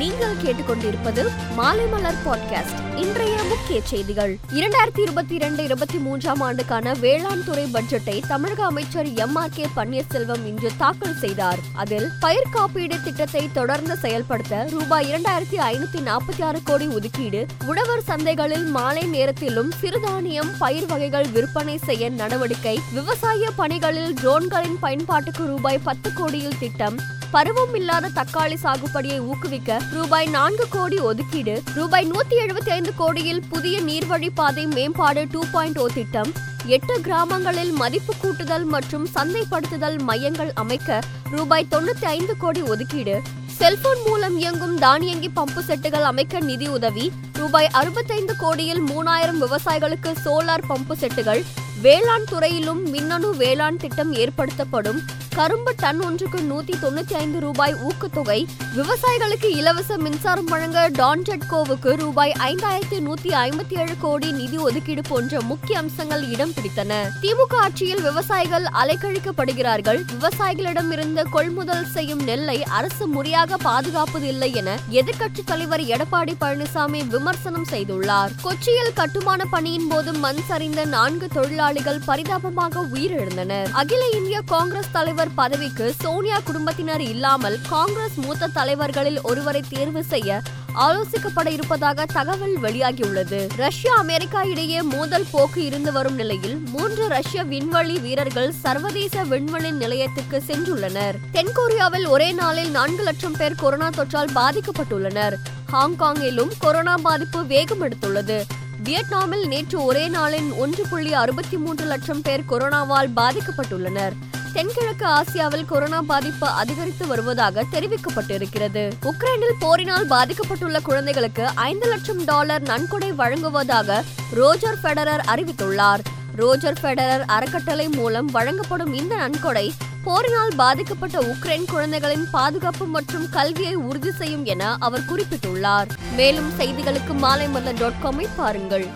நீங்கள் கேட்டுக்கொண்டிருப்பது மாலை மலர் பாட்காஸ்ட் இன்றைய முக்கிய செய்திகள். இரண்டாயிரத்தி இருபத்தி இரண்டு இருபத்தி மூன்றாம் ஆண்டுக்கான வேளாண் துறை பட்ஜெட்டை தமிழக அமைச்சர் எம் ஆர் கே பன்னீர்செல்வம் இன்று தாக்கல் செய்தார். அதில் பயிர் காப்பீடு திட்டத்தை தொடர்ந்து செயல்படுத்த ரூபாய் இரண்டாயிரத்தி ஐநூத்தி நாற்பத்தி ஆறு கோடி ஒதுக்கீடு உழவர் சந்தைகளில் மாலை நேரத்திலும் சிறுதானியம் பயிர் வகைகள் விற்பனை செய்ய நடவடிக்கை விவசாய பணிகளில் ட்ரோன்களின் பயன்பாட்டுக்கு ரூபாய் பத்து கோடியில் திட்டம் பருவம் இல்லாத தக்காளி சாகுபடியை ஊக்குவிக்க ரூபாய் நான்கு கோடி ஒதுக்கீடு ரூபாய் நூத்தி எழுபத்தி ஐந்து கோடியில் புதிய நீர்வழி பாதை மேம்பாடு டூ பாயிண்ட் ஓ திட்டம் எட்டு கிராமங்களில் மதிப்பு கூட்டுதல் மற்றும் சந்தைப்படுத்துதல் மையங்கள் அமைக்க ரூபாய் தொண்ணூத்தி ஐந்து கோடி ஒதுக்கீடு செல்போன் மூலம் இயங்கும் தானியங்கி பம்பு செட்டுகள் அமைக்க நிதி உதவி ரூபாய் அறுபத்தைந்து கோடியில் மூணாயிரம் விவசாயிகளுக்கு சோலார் பம்பு செட்டுகள் வேளாண் துறையிலும் மின்னணு வேளாண் திட்டம் ஏற்படுத்தப்படும். கரும்பு டன் ஒன்றுக்கு நூத்தி தொண்ணூத்தி ஐந்து ரூபாய் ஊக்கத்தொகை. விவசாயிகளுக்கு இலவச மின்சாரம் வழங்க டான்ஜெட்கோவுக்கு ரூபாய் ஐந்தாயிரத்தி நூத்தி ஐம்பத்தி ஏழு கோடி நிதி ஒதுக்கீடு போன்ற முக்கிய அம்சங்கள் இடம் பிடித்தன. திமுக ஆட்சியில் விவசாயிகள் அலைக்கழிக்கப்படுகிறார்கள். விவசாயிகளிடம் இருந்து கொள்முதல் செய்யும் நெல்லை அரசு முறையாக பாதுகாப்பது இல்லை என எதிர்க்கட்சி தலைவர் எடப்பாடி பழனிசாமி விமர்சனம் செய்துள்ளார். கொச்சியில் கட்டுமான பணியின் போது மண் சரிந்த நான்கு தொழிலாளர் போராளிகள் பரிதாபமாக உயிரிழந்தனர். அகில இந்திய காங்கிரஸ் தலைவர் பதவிக்கு சோனியா குடும்பத்தினர் இல்லாமல் காங்கிரஸ் மூத்த தலைவர்களில் ஒருவரை தேர்வு செய்ய ஆலோசிக்கப்பட இருப்பதாக தகவல் வெளியாகியுள்ளது. ரஷ்யா அமெரிக்கா இடையே மோதல் போக்கு இருந்து வரும் நிலையில் மூன்று ரஷ்ய விண்வெளி வீரர்கள் சர்வதேச விண்வெளி நிலையத்திற்கு சென்றுள்ளனர். தென்கொரியாவில் ஒரே நாளில் நான்கு லட்சம் பேர் கொரோனா தொற்றால் பாதிக்கப்பட்டுள்ளனர். ஹாங்காங்கிலும் கொரோனா பாதிப்பு வேகம் எடுத்துள்ளது வியட்நாமில் நேற்று ஒரே நாளில் ஒன்று புள்ளி அறுபத்தி மூன்று லட்சம் பேர் கொரோனாவால் பாதிக்கப்பட்டுள்ளனர். தென்கிழக்கு ஆசியாவில் கொரோனா பாதிப்பு அதிகரித்து வருவதாக தெரிவிக்கப்பட்டிருக்கிறது. உக்ரைனில் போரினால் பாதிக்கப்பட்டுள்ள குழந்தைகளுக்கு ஐந்து லட்சம் டாலர் நன்கொடை வழங்குவதாக ரோஜர் ஃபெடரர் அறிவித்துள்ளார். ரோஜர் ஃபெடரர் அறக்கட்டளை மூலம் வழங்கப்படும் இந்த நன்கொடை போரினால் பாதிக்கப்பட்ட உக்ரைன் குழந்தைகளின் பாதுகாப்பு மற்றும் கல்வியை உறுதி செய்யும் என அவர் குறிப்பிட்டுள்ளார். மேலும் செய்திகளுக்கு மாலை மல்ல டாட் காமை பாருங்கள்.